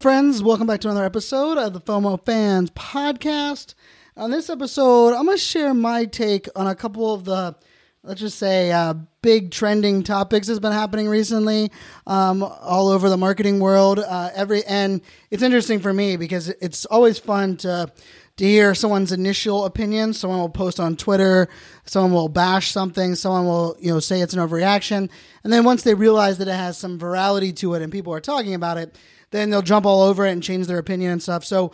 Friends, welcome back to another episode of the FOMO Fanz Podcast. On this episode, I'm going to share my take on a couple of the, let's just say, uh, big trending topics that's been happening recently um, all over the marketing world. Uh, every and it's interesting for me because it's always fun to to hear someone's initial opinion. Someone will post on Twitter, someone will bash something, someone will you know say it's an overreaction, and then once they realize that it has some virality to it and people are talking about it, then they'll jump all over it and change their opinion and stuff. So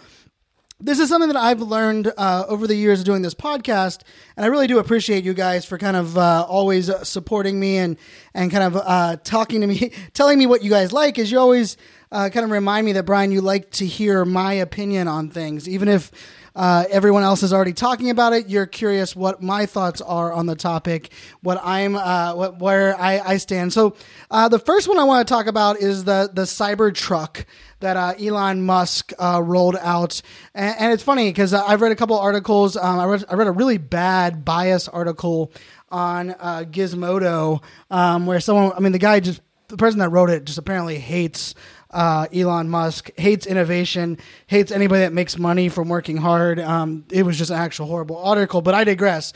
this is something that I've learned uh, over the years of doing this podcast, and I really do appreciate you guys for kind of uh, always supporting me and and kind of uh, talking to me, telling me what you guys like. Is you always uh, kind of remind me that Brian, you like to hear my opinion on things, even if uh, everyone else is already talking about it. You're curious what my thoughts are on the topic, what I'm, uh, what, where I, I stand. So uh, the first one I want to talk about is the the Cybertruck that uh, Elon Musk uh, rolled out, and, and it's funny because I've read a couple articles. Um, I read I read a really bad bias article on uh, Gizmodo um, where someone, I mean, the guy just the person that wrote it just apparently hates uh, Elon Musk, hates innovation, hates anybody that makes money from working hard. Um, it was just an actual horrible article, but I digress.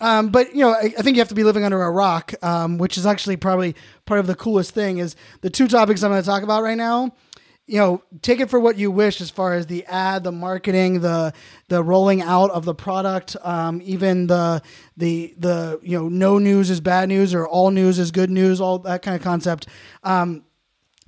Um, but you know, I, I, think you have to be living under a rock, um, which is actually probably part of the coolest thing. Is the two topics I'm going to talk about right now. You know, take it for what you wish as far as the ad, the marketing, the the rolling out of the product, um, even the the the you know, no news is bad news or all news is good news, all that kind of concept. Um,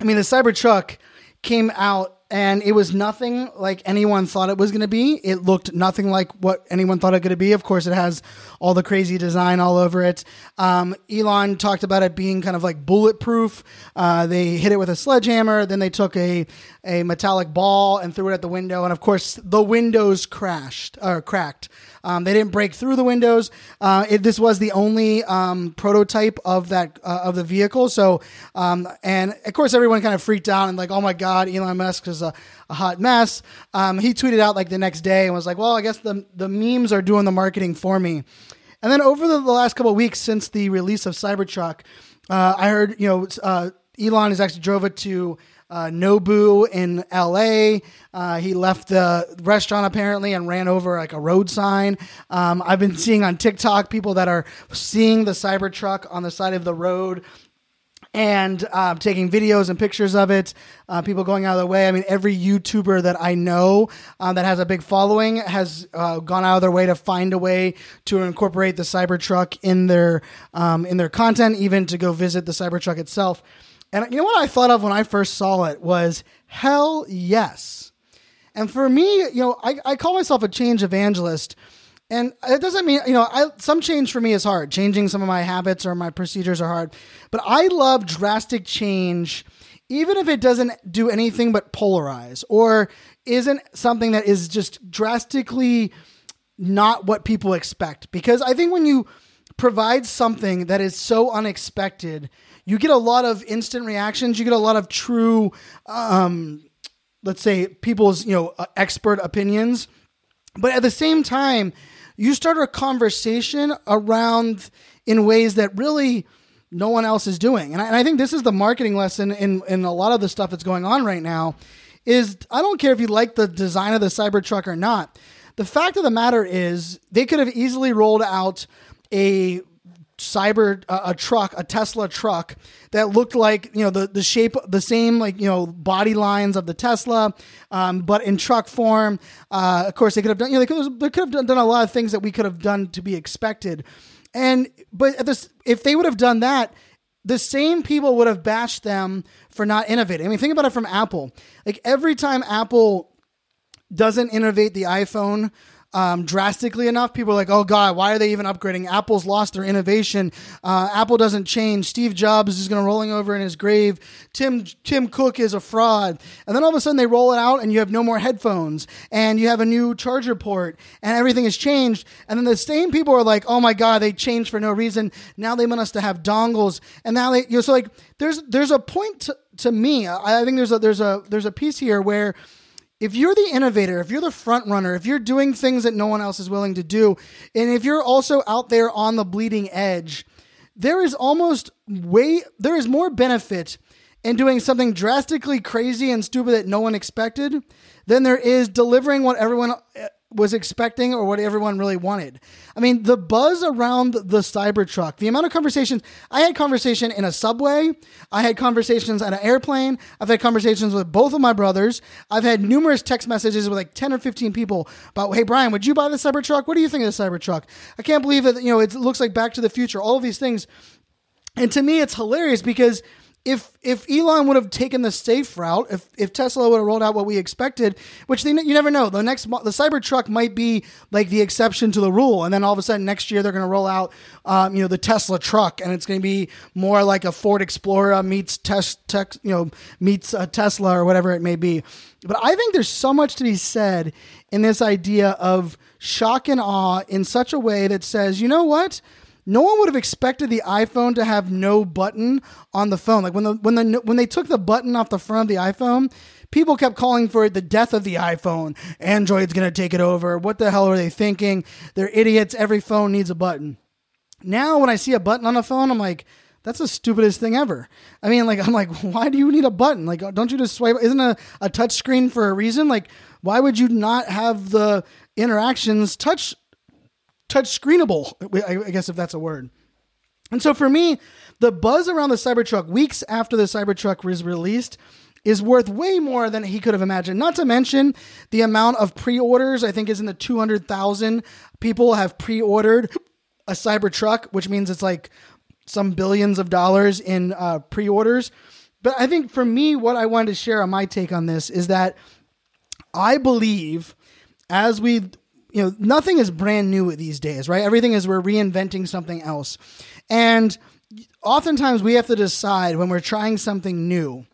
I mean, the Cybertruck came out and it was nothing like anyone thought it was going to be. It looked nothing like what anyone thought it going to be. Of course, it has all the crazy design all over it. Um, Elon talked about it being kind of like bulletproof. Uh, they hit it with a sledgehammer, then they took a a metallic ball and threw it at the window, and of course, the windows crashed or cracked. Um, they didn't break through the windows. Uh, it, this was the only um, prototype of that uh, of the vehicle. So, um, and of course, everyone kind of freaked out and like, oh my god, Elon Musk is a, a hot mess. Um, he tweeted out like the next day and was like, well, I guess the the memes are doing the marketing for me. And then over the, the last couple of weeks since the release of Cybertruck, uh, I heard you know uh, Elon has actually drove it to uh, Nobu in LA. Uh, he left the restaurant apparently and ran over like a road sign. Um, I've been seeing on TikTok people that are seeing the Cybertruck on the side of the road and uh, taking videos and pictures of it. Uh, people going out of their way. I mean, every YouTuber that I know uh, that has a big following has uh, gone out of their way to find a way to incorporate the Cybertruck in their um, in their content, even to go visit the Cybertruck itself. And you know what I thought of when I first saw it was hell yes. And for me, you know, I, I call myself a change evangelist. And it doesn't mean, you know, I, some change for me is hard. Changing some of my habits or my procedures are hard. But I love drastic change, even if it doesn't do anything but polarize or isn't something that is just drastically not what people expect. Because I think when you provide something that is so unexpected, you get a lot of instant reactions. You get a lot of true, um, let's say, people's, you know, uh, expert opinions. But at the same time, you start a conversation around in ways that really no one else is doing. And I, and I, think this is the marketing lesson in, in a lot of the stuff that's going on right now is I don't care if you like the design of the Cybertruck or not. The fact of the matter is they could have easily rolled out a cyber uh, a truck a tesla truck that looked like you know the the shape the same like you know body lines of the tesla um, but in truck form. Uh, of course they could have done you know they could have, done, done a lot of things that we could have done to be expected. And but this if they would have done that the same people would have bashed them for not innovating. I mean think about it from apple. Like every time apple doesn't innovate the iphone um, drastically enough, people are like, "Oh God, why are they even upgrading?" Apple's lost their innovation. Uh, Apple doesn't change. Steve Jobs is going to rolling over in his grave. Tim Tim Cook is a fraud. And then all of a sudden they roll it out, and you have no more headphones, and you have a new charger port, and everything has changed. And then the same people are like, "Oh my God, they changed for no reason. Now they want us to have dongles." And now they, you know, so like there's there's a point to, to me. I, I think there's a there's a there's a piece here where if you're the innovator, if you're the front runner, if you're doing things that no one else is willing to do, and if you're also out there on the bleeding edge, there is almost way there is more benefit in doing something drastically crazy and stupid that no one expected than there is delivering what everyone was expecting or what everyone really wanted. I mean, the buzz around the Cybertruck, the amount of conversations I had conversation in a subway, I had conversations at an airplane, I've had conversations with both of my brothers. I've had numerous text messages with like 10 or 15 people about, "Hey Brian, would you buy the Cybertruck? What do you think of the Cybertruck?" I can't believe that, you know, it looks like Back to the Future, all of these things. And to me it's hilarious because if if Elon would have taken the safe route, if if Tesla would have rolled out what we expected, which they, you never know, the next the Cybertruck might be like the exception to the rule, and then all of a sudden next year they're going to roll out, um, you know, the Tesla truck, and it's going to be more like a Ford Explorer meets tes, you know, meets a Tesla or whatever it may be. But I think there's so much to be said in this idea of shock and awe in such a way that says, you know what no one would have expected the iPhone to have no button on the phone. Like when the when the when they took the button off the front of the iPhone, people kept calling for it the death of the iPhone. Android's going to take it over. What the hell are they thinking? They're idiots. Every phone needs a button. Now when I see a button on a phone, I'm like, that's the stupidest thing ever. I mean, like I'm like, why do you need a button? Like, don't you just swipe? Isn't a a touch screen for a reason? Like, why would you not have the interactions touch touch screenable, I guess if that's a word. And so for me, the buzz around the Cybertruck weeks after the Cybertruck was released is worth way more than he could have imagined. Not to mention the amount of pre-orders, I think is in the 200,000 people have pre-ordered a Cybertruck, which means it's like some billions of dollars in uh, pre-orders. But I think for me, what I wanted to share on my take on this is that I believe as we you know, nothing is brand new these days, right? Everything is we're reinventing something else. And oftentimes we have to decide when we're trying something new.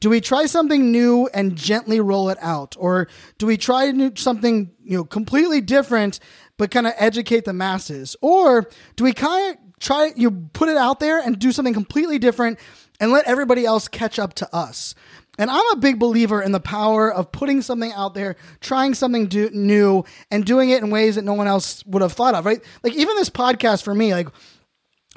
Do we try something new and gently roll it out? Or do we try something, you know, completely different but kind of educate the masses? Or do we kind of try you put it out there and do something completely different and let everybody else catch up to us? And I'm a big believer in the power of putting something out there, trying something do- new, and doing it in ways that no one else would have thought of, right? Like even this podcast for me, like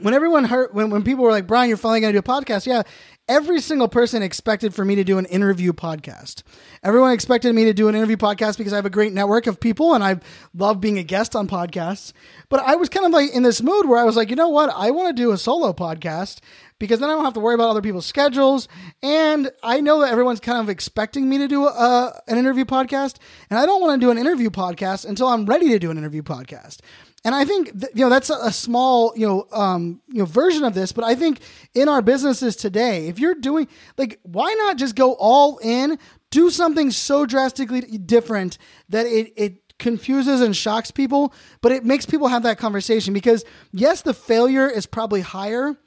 when everyone heard, when, when people were like, Brian, you're finally to do a podcast. Yeah. Every single person expected for me to do an interview podcast. Everyone expected me to do an interview podcast because I have a great network of people and I love being a guest on podcasts. But I was kind of like in this mood where I was like, you know what? I want to do a solo podcast because then I don't have to worry about other people's schedules. And I know that everyone's kind of expecting me to do a, an interview podcast, and I don't want to do an interview podcast until I'm ready to do an interview podcast. And I think th- you know that's a, a, small you know um, you know version of this, but I think in our businesses today, if you're doing like, why not just go all in, do something so drastically different that it it confuses and shocks people, but it makes people have that conversation because yes, the failure is probably higher,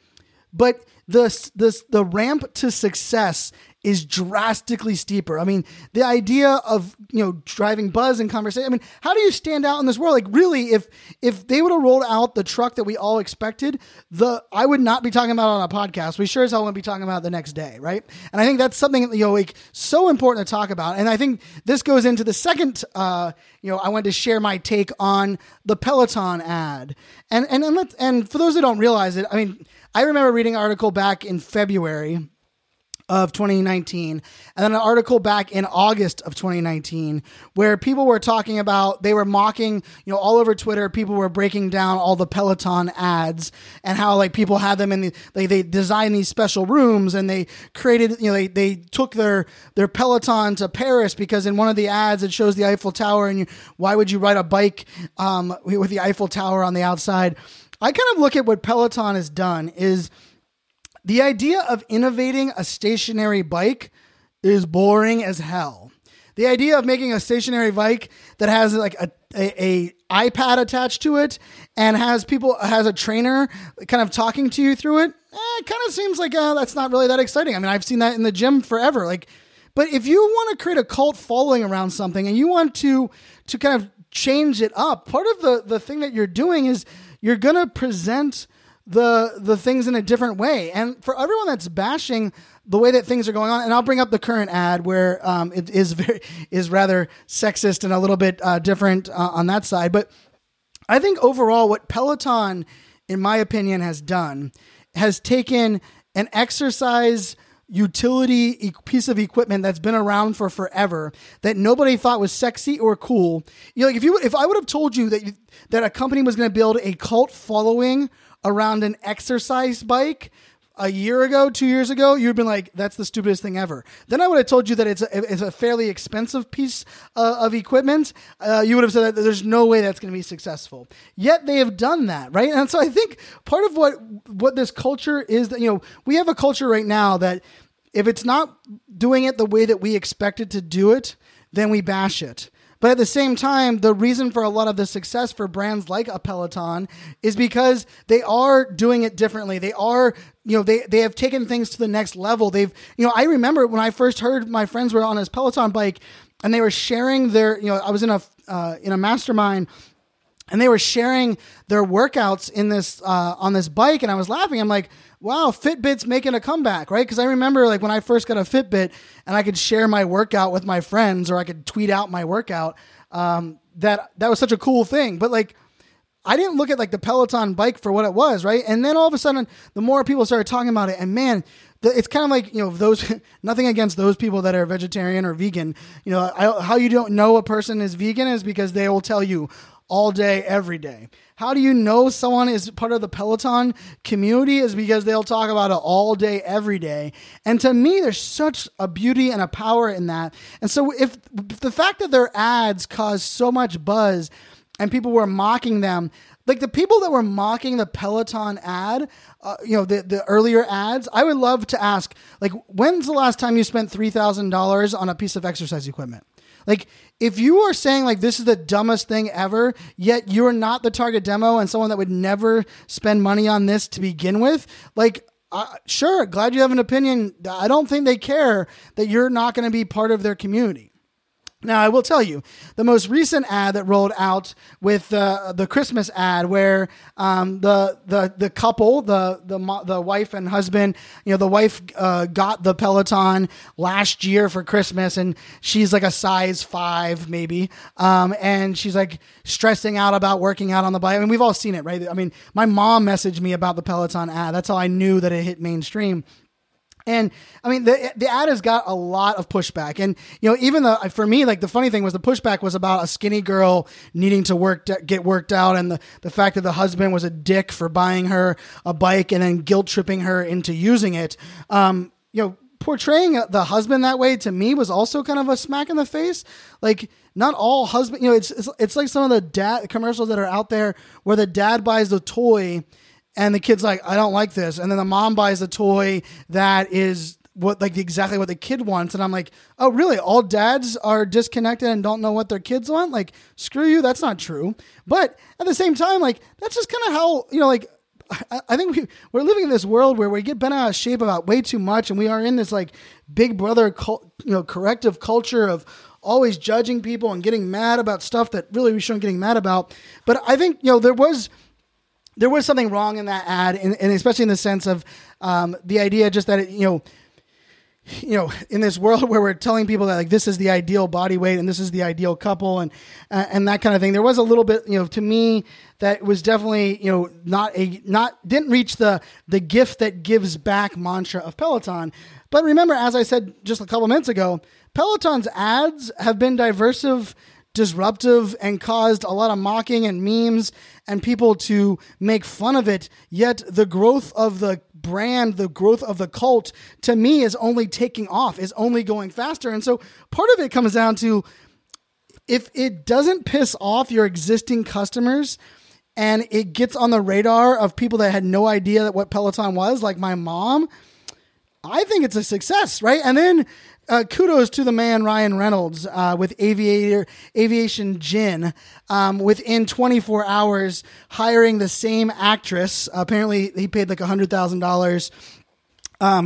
but the the the ramp to success is drastically steeper. I mean, the idea of you know driving buzz and conversation. I mean, how do you stand out in this world? Like, really, if if they would have rolled out the truck that we all expected, the I would not be talking about on a podcast. We sure as hell wouldn't be talking about the next day, right? And I think that's something you know like so important to talk about. And I think this goes into the second. Uh, you know, I wanted to share my take on the Peloton ad, and and and, let, and for those that don't realize it, I mean, I remember reading an article back in February of 2019 and then an article back in August of 2019 where people were talking about they were mocking you know all over Twitter people were breaking down all the Peloton ads and how like people had them in the they, they designed these special rooms and they created you know they, they took their their Peloton to Paris because in one of the ads it shows the Eiffel Tower and you, why would you ride a bike um, with the Eiffel Tower on the outside I kind of look at what Peloton has done is the idea of innovating a stationary bike is boring as hell. The idea of making a stationary bike that has like a, a, a iPad attached to it and has people has a trainer kind of talking to you through it, eh, it kind of seems like uh, that's not really that exciting. I mean, I've seen that in the gym forever. Like, but if you want to create a cult following around something and you want to to kind of change it up, part of the the thing that you're doing is you're gonna present the the things in a different way. And for everyone that's bashing the way that things are going on, and I'll bring up the current ad where um, it is very is rather sexist and a little bit uh, different uh, on that side. But I think overall, what Peloton, in my opinion, has done has taken an exercise utility piece of equipment that's been around for forever that nobody thought was sexy or cool. You know, like if you if I would have told you that you, that a company was going to build a cult following around an exercise bike a year ago, two years ago, you'd been like, "That's the stupidest thing ever." Then I would have told you that it's a, it's a fairly expensive piece uh, of equipment. Uh, you would have said that there's no way that's going to be successful. Yet they have done that, right? And so I think part of what what this culture is that you know we have a culture right now that if it's not doing it the way that we expect it to do it, then we bash it. But at the same time, the reason for a lot of the success for brands like a Peloton is because they are doing it differently. They are, you know, they, they have taken things to the next level. They've, you know, I remember when I first heard my friends were on his Peloton bike and they were sharing their, you know, I was in a, uh, in a mastermind and they were sharing their workouts in this, uh, on this bike. And I was laughing. I'm like, wow, Fitbit's making a comeback, right? Because I remember like when I first got a Fitbit and I could share my workout with my friends or I could tweet out my workout. Um, that that was such a cool thing. But like, I didn't look at like the Peloton bike for what it was, right? And then all of a sudden, the more people started talking about it, and man, it's kind of like you know those. nothing against those people that are vegetarian or vegan. You know, I, how you don't know a person is vegan is because they will tell you all day, every day. How do you know someone is part of the Peloton community? Is because they'll talk about it all day, every day. And to me, there's such a beauty and a power in that. And so, if, if the fact that their ads caused so much buzz and people were mocking them, like the people that were mocking the Peloton ad, uh, you know, the, the earlier ads, I would love to ask, like, when's the last time you spent $3,000 on a piece of exercise equipment? Like, if you are saying like this is the dumbest thing ever, yet you're not the target demo and someone that would never spend money on this to begin with, like, uh, sure, glad you have an opinion. I don't think they care that you're not going to be part of their community. Now, I will tell you the most recent ad that rolled out with uh, the Christmas ad, where um, the the the couple, the the the wife and husband, you know, the wife uh, got the Peloton last year for Christmas, and she's like a size five maybe, um, and she's like stressing out about working out on the bike. I mean, we've all seen it, right? I mean, my mom messaged me about the Peloton ad. That's how I knew that it hit mainstream. And I mean, the the ad has got a lot of pushback, and you know, even the for me, like the funny thing was the pushback was about a skinny girl needing to work get worked out, and the the fact that the husband was a dick for buying her a bike and then guilt tripping her into using it. Um, you know, portraying the husband that way to me was also kind of a smack in the face. Like, not all husband, you know, it's it's, it's like some of the dad commercials that are out there where the dad buys the toy and the kid's like, I don't like this. And then the mom buys a toy that is what like exactly what the kid wants. And i'm like oh really? All dads are disconnected and don't know what their kids want? Like screw you. That's not true. But at the same time like that's just kind of how you know like I, think we, we're living in this world where we get bent out of shape about way too much and we are in this like big brother cult, you know corrective culture of always judging people and getting mad about stuff that really we shouldn't getting mad about. But i think you know there was there was something wrong in that ad, and, and especially in the sense of um, the idea just that it, you know you know in this world where we're telling people that like this is the ideal body weight and this is the ideal couple and uh, and that kind of thing there was a little bit you know to me that was definitely you know not a not didn't reach the the gift that gives back mantra of peloton. But remember as i said just a couple minutes ago peloton's ads have been diversive disruptive and caused a lot of mocking and memes and people to make fun of it. Yet the growth of the brand, the growth of the cult, to me is only taking off, is only going faster. And so part of it comes down to if it doesn't piss off your existing customers, and it gets on the radar of people that had no idea that what Peloton was, like my mom, I think it's a success, right? And then uh, kudos to the man Ryan Reynolds uh, with Aviator Aviation Gin. Um, within 24 hours, hiring the same actress. apparently, he paid like hundred thousand um, dollars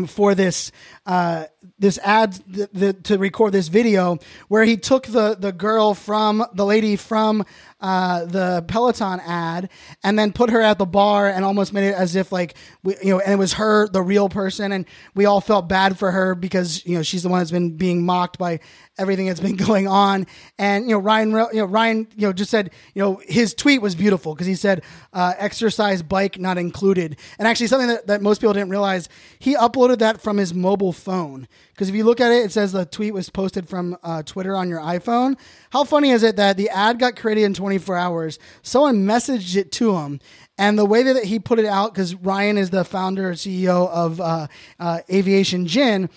for this uh, this ad th- th- to record this video where he took the the girl from the lady from uh, the Peloton ad and then put her at the bar and almost made it as if like we, you know and it was her the real person and we all felt bad for her because you know she's the one that's been being mocked by everything that's been going on. And you know, Ryan, you know, Ryan, you know, just said, you know, his tweet was beautiful because he said, uh, "Exercise bike not included." And actually, something that, that most people didn't realize, he uploaded that from his mobile phone. Because if you look at it, it says the tweet was posted from uh, Twitter on your iPhone. How funny is it that the ad got created in 24 hours? Someone messaged it to him, and the way that he put it out, because Ryan is the founder and CEO of uh, uh, Aviation Gin,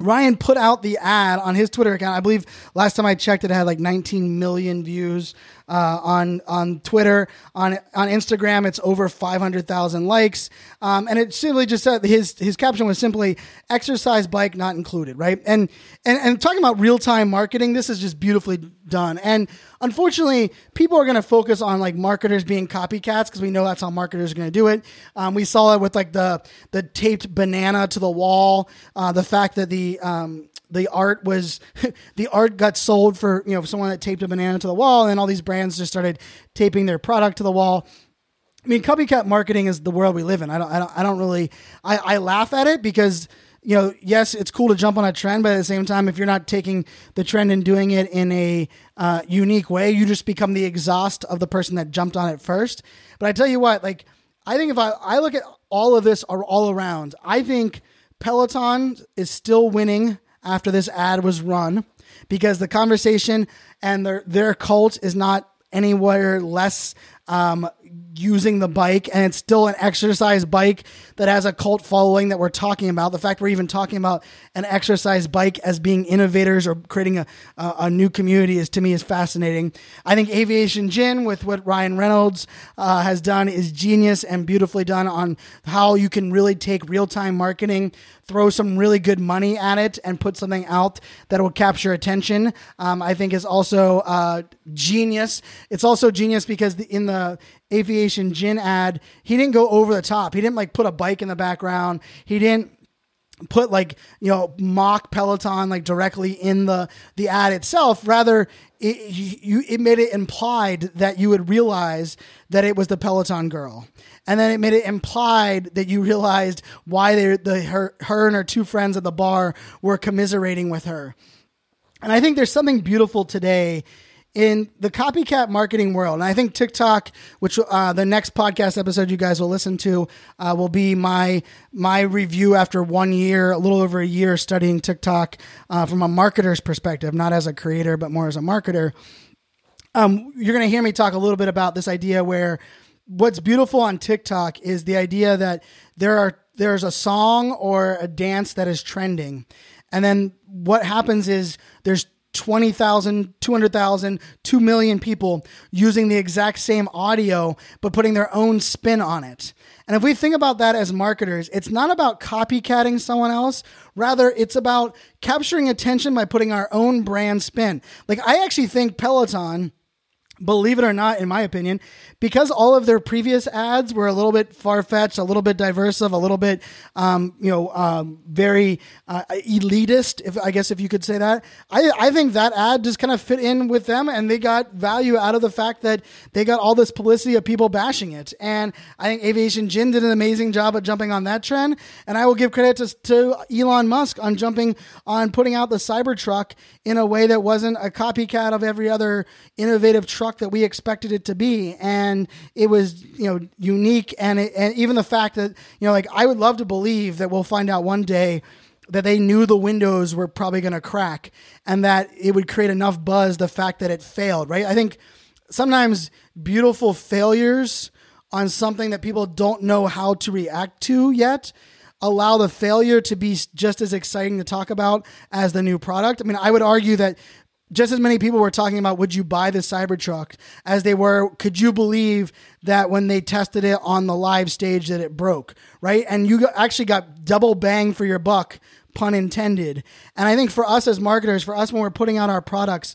Ryan put out the ad on his Twitter account. I believe last time I checked, it had like 19 million views uh, on on Twitter. On on Instagram, it's over 500,000 likes, um, and it simply just said his his caption was simply "exercise bike not included." Right, and and and talking about real time marketing, this is just beautifully done. And unfortunately, people are going to focus on like marketers being copycats because we know that's how marketers are going to do it. Um, we saw it with like the the taped banana to the wall, uh, the fact that the um, the art was the art got sold for you know someone that taped a banana to the wall, and all these brands just started taping their product to the wall. I mean, copycat marketing is the world we live in. I don't, I don't, I don't really, I, I laugh at it because you know, yes, it's cool to jump on a trend, but at the same time, if you're not taking the trend and doing it in a uh, unique way, you just become the exhaust of the person that jumped on it first. But I tell you what, like, I think if I, I look at all of this are all around, I think Peloton is still winning after this ad was run because the conversation and their their cult is not anywhere less um, using the bike and it's still an exercise bike that has a cult following that we're talking about. The fact we're even talking about an exercise bike as being innovators or creating a, a, a new community is to me is fascinating. I think aviation gin with what ryan reynolds uh, has done is genius and beautifully done on how you can really take real-time marketing throw some really good money at it and put something out that will capture attention. Um, i think is also uh, genius. It's also genius because the, in the aviation gin ad, he didn't go over the top. He didn't like put a bike in the background. He didn't put like you know mock peloton like directly in the the ad itself rather it, you, it made it implied that you would realize that it was the peloton girl and then it made it implied that you realized why they the her, her and her two friends at the bar were commiserating with her and i think there's something beautiful today in the copycat marketing world. And I think TikTok, which uh, the next podcast episode you guys will listen to, uh, will be my my review after one year, a little over a year studying TikTok uh, from a marketer's perspective, not as a creator, but more as a marketer. Um, you're going to hear me talk a little bit about this idea where what's beautiful on TikTok is the idea that there are there's a song or a dance that is trending. And then what happens is there's 20,000, 200,000, 2 million people using the exact same audio, but putting their own spin on it. And if we think about that as marketers, it's not about copycatting someone else. Rather, it's about capturing attention by putting our own brand spin. Like, I actually think Peloton believe it or not, in my opinion, because all of their previous ads were a little bit far fetched, a little bit diversive, a little bit, um, you know, um, very uh, elitist, if I guess if you could say that. I, I think that ad just kind of fit in with them, and they got value out of the fact that they got all this publicity of people bashing it. And I think Aviation Gin did an amazing job at jumping on that trend, and I will give credit to, to Elon Musk on jumping on putting out the Cybertruck in a way that wasn't a copycat of every other innovative truck truck that we expected it to be, and it was you know unique, and it, and even the fact that you know like I would love to believe that we'll find out one day that they knew the windows were probably going to crack, and that it would create enough buzz the fact that it failed. Right? I think sometimes beautiful failures on something that people don't know how to react to yet allow the failure to be just as exciting to talk about as the new product. I mean, I would argue that just as many people were talking about would you buy the Cybertruck as they were could you believe that when they tested it on the live stage that it broke, right? And you actually got double bang for your buck, pun intended. And I think for us as marketers, for us when we're putting out our products,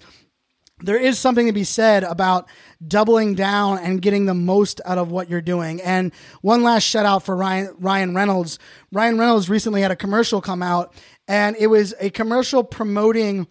there is something to be said about doubling down and getting the most out of what you're doing. And one last shout out for Ryan Ryan Reynolds. Ryan Reynolds recently had a commercial come out and it was a commercial promoting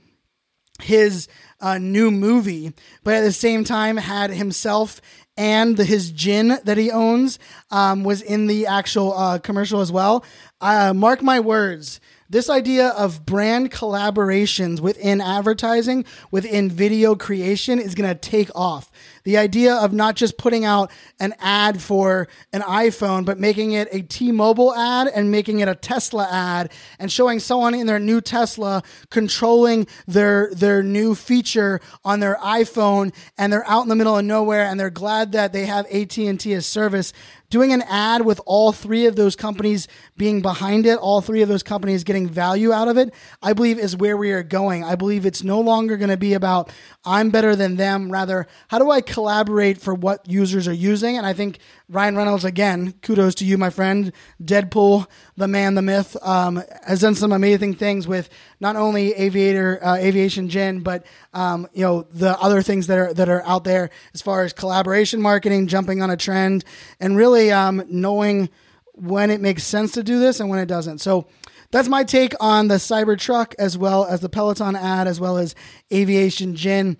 his uh, new movie, but at the same time had himself and the, his gin that he owns um, was in the actual uh, commercial as well. Uh, mark my words, this idea of brand collaborations within advertising, within video creation is going to take off. The idea of not just putting out an ad for an iPhone, but making it a T Mobile ad and making it a Tesla ad and showing someone in their new Tesla controlling their, their new feature on their iPhone and they're out in the middle of nowhere and they're glad that they have AT&T as service doing an ad with all three of those companies being behind it, all three of those companies getting value out of it, I believe is where we are going. I believe it's no longer going to be about I'm better than them. Rather, how do I collaborate for what users are using? And I think Ryan Reynolds, again, kudos to you, my friend. Deadpool, the man, the myth, um, has done some amazing things with not only Aviator, uh, Aviation Gin, but um, you know the other things that are that are out there as far as collaboration marketing, jumping on a trend, and really um, knowing when it makes sense to do this and when it doesn't. So that's my take on the Cybertruck as well as the Peloton ad as well as Aviation Gin.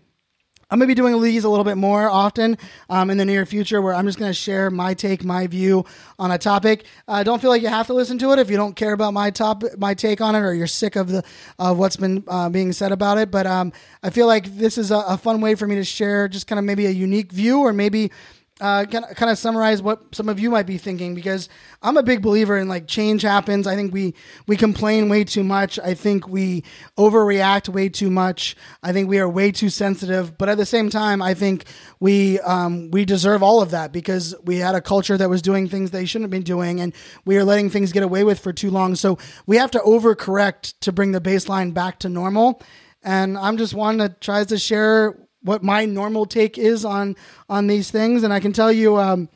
I'm going to be doing these a little bit more often um, in the near future where I'm just going to share my take, my view on a topic. Uh, don't feel like you have to listen to it if you don't care about my top, my take on it, or you're sick of the of what's been uh, being said about it. But um, I feel like this is a, a fun way for me to share just kind of maybe a unique view or maybe uh, kind of summarize what some of you might be thinking because I'm a big believer in like change happens. I think we we complain way too much. I think we overreact way too much. I think we are way too sensitive. But at the same time, I think we um, we deserve all of that because we had a culture that was doing things they shouldn't have been doing, and we are letting things get away with for too long. So we have to overcorrect to bring the baseline back to normal. And I'm just one that tries to share what my normal take is on on these things, and I can tell you, um,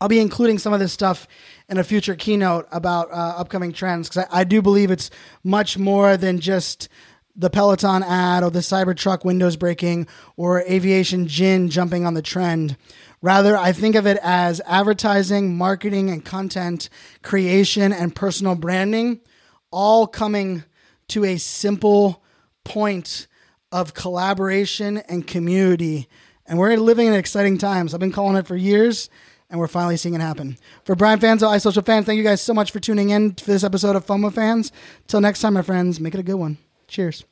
I'll be including some of this stuff in a future keynote about uh, upcoming trends because I, I, do believe it's much more than just the Peloton ad or the Cybertruck windows breaking or aviation gin jumping on the trend. Rather, I think of it as advertising, marketing, and content creation and personal branding all coming to a simple point of collaboration and community. And we're living in exciting times. I've been calling it for years, and we're finally seeing it happen. For Brian Fans, Fanzo, iSocialFanz, thank you guys so much for tuning in to this episode of FOMO Fanz. Till next time, my friends, make it a good one. Cheers.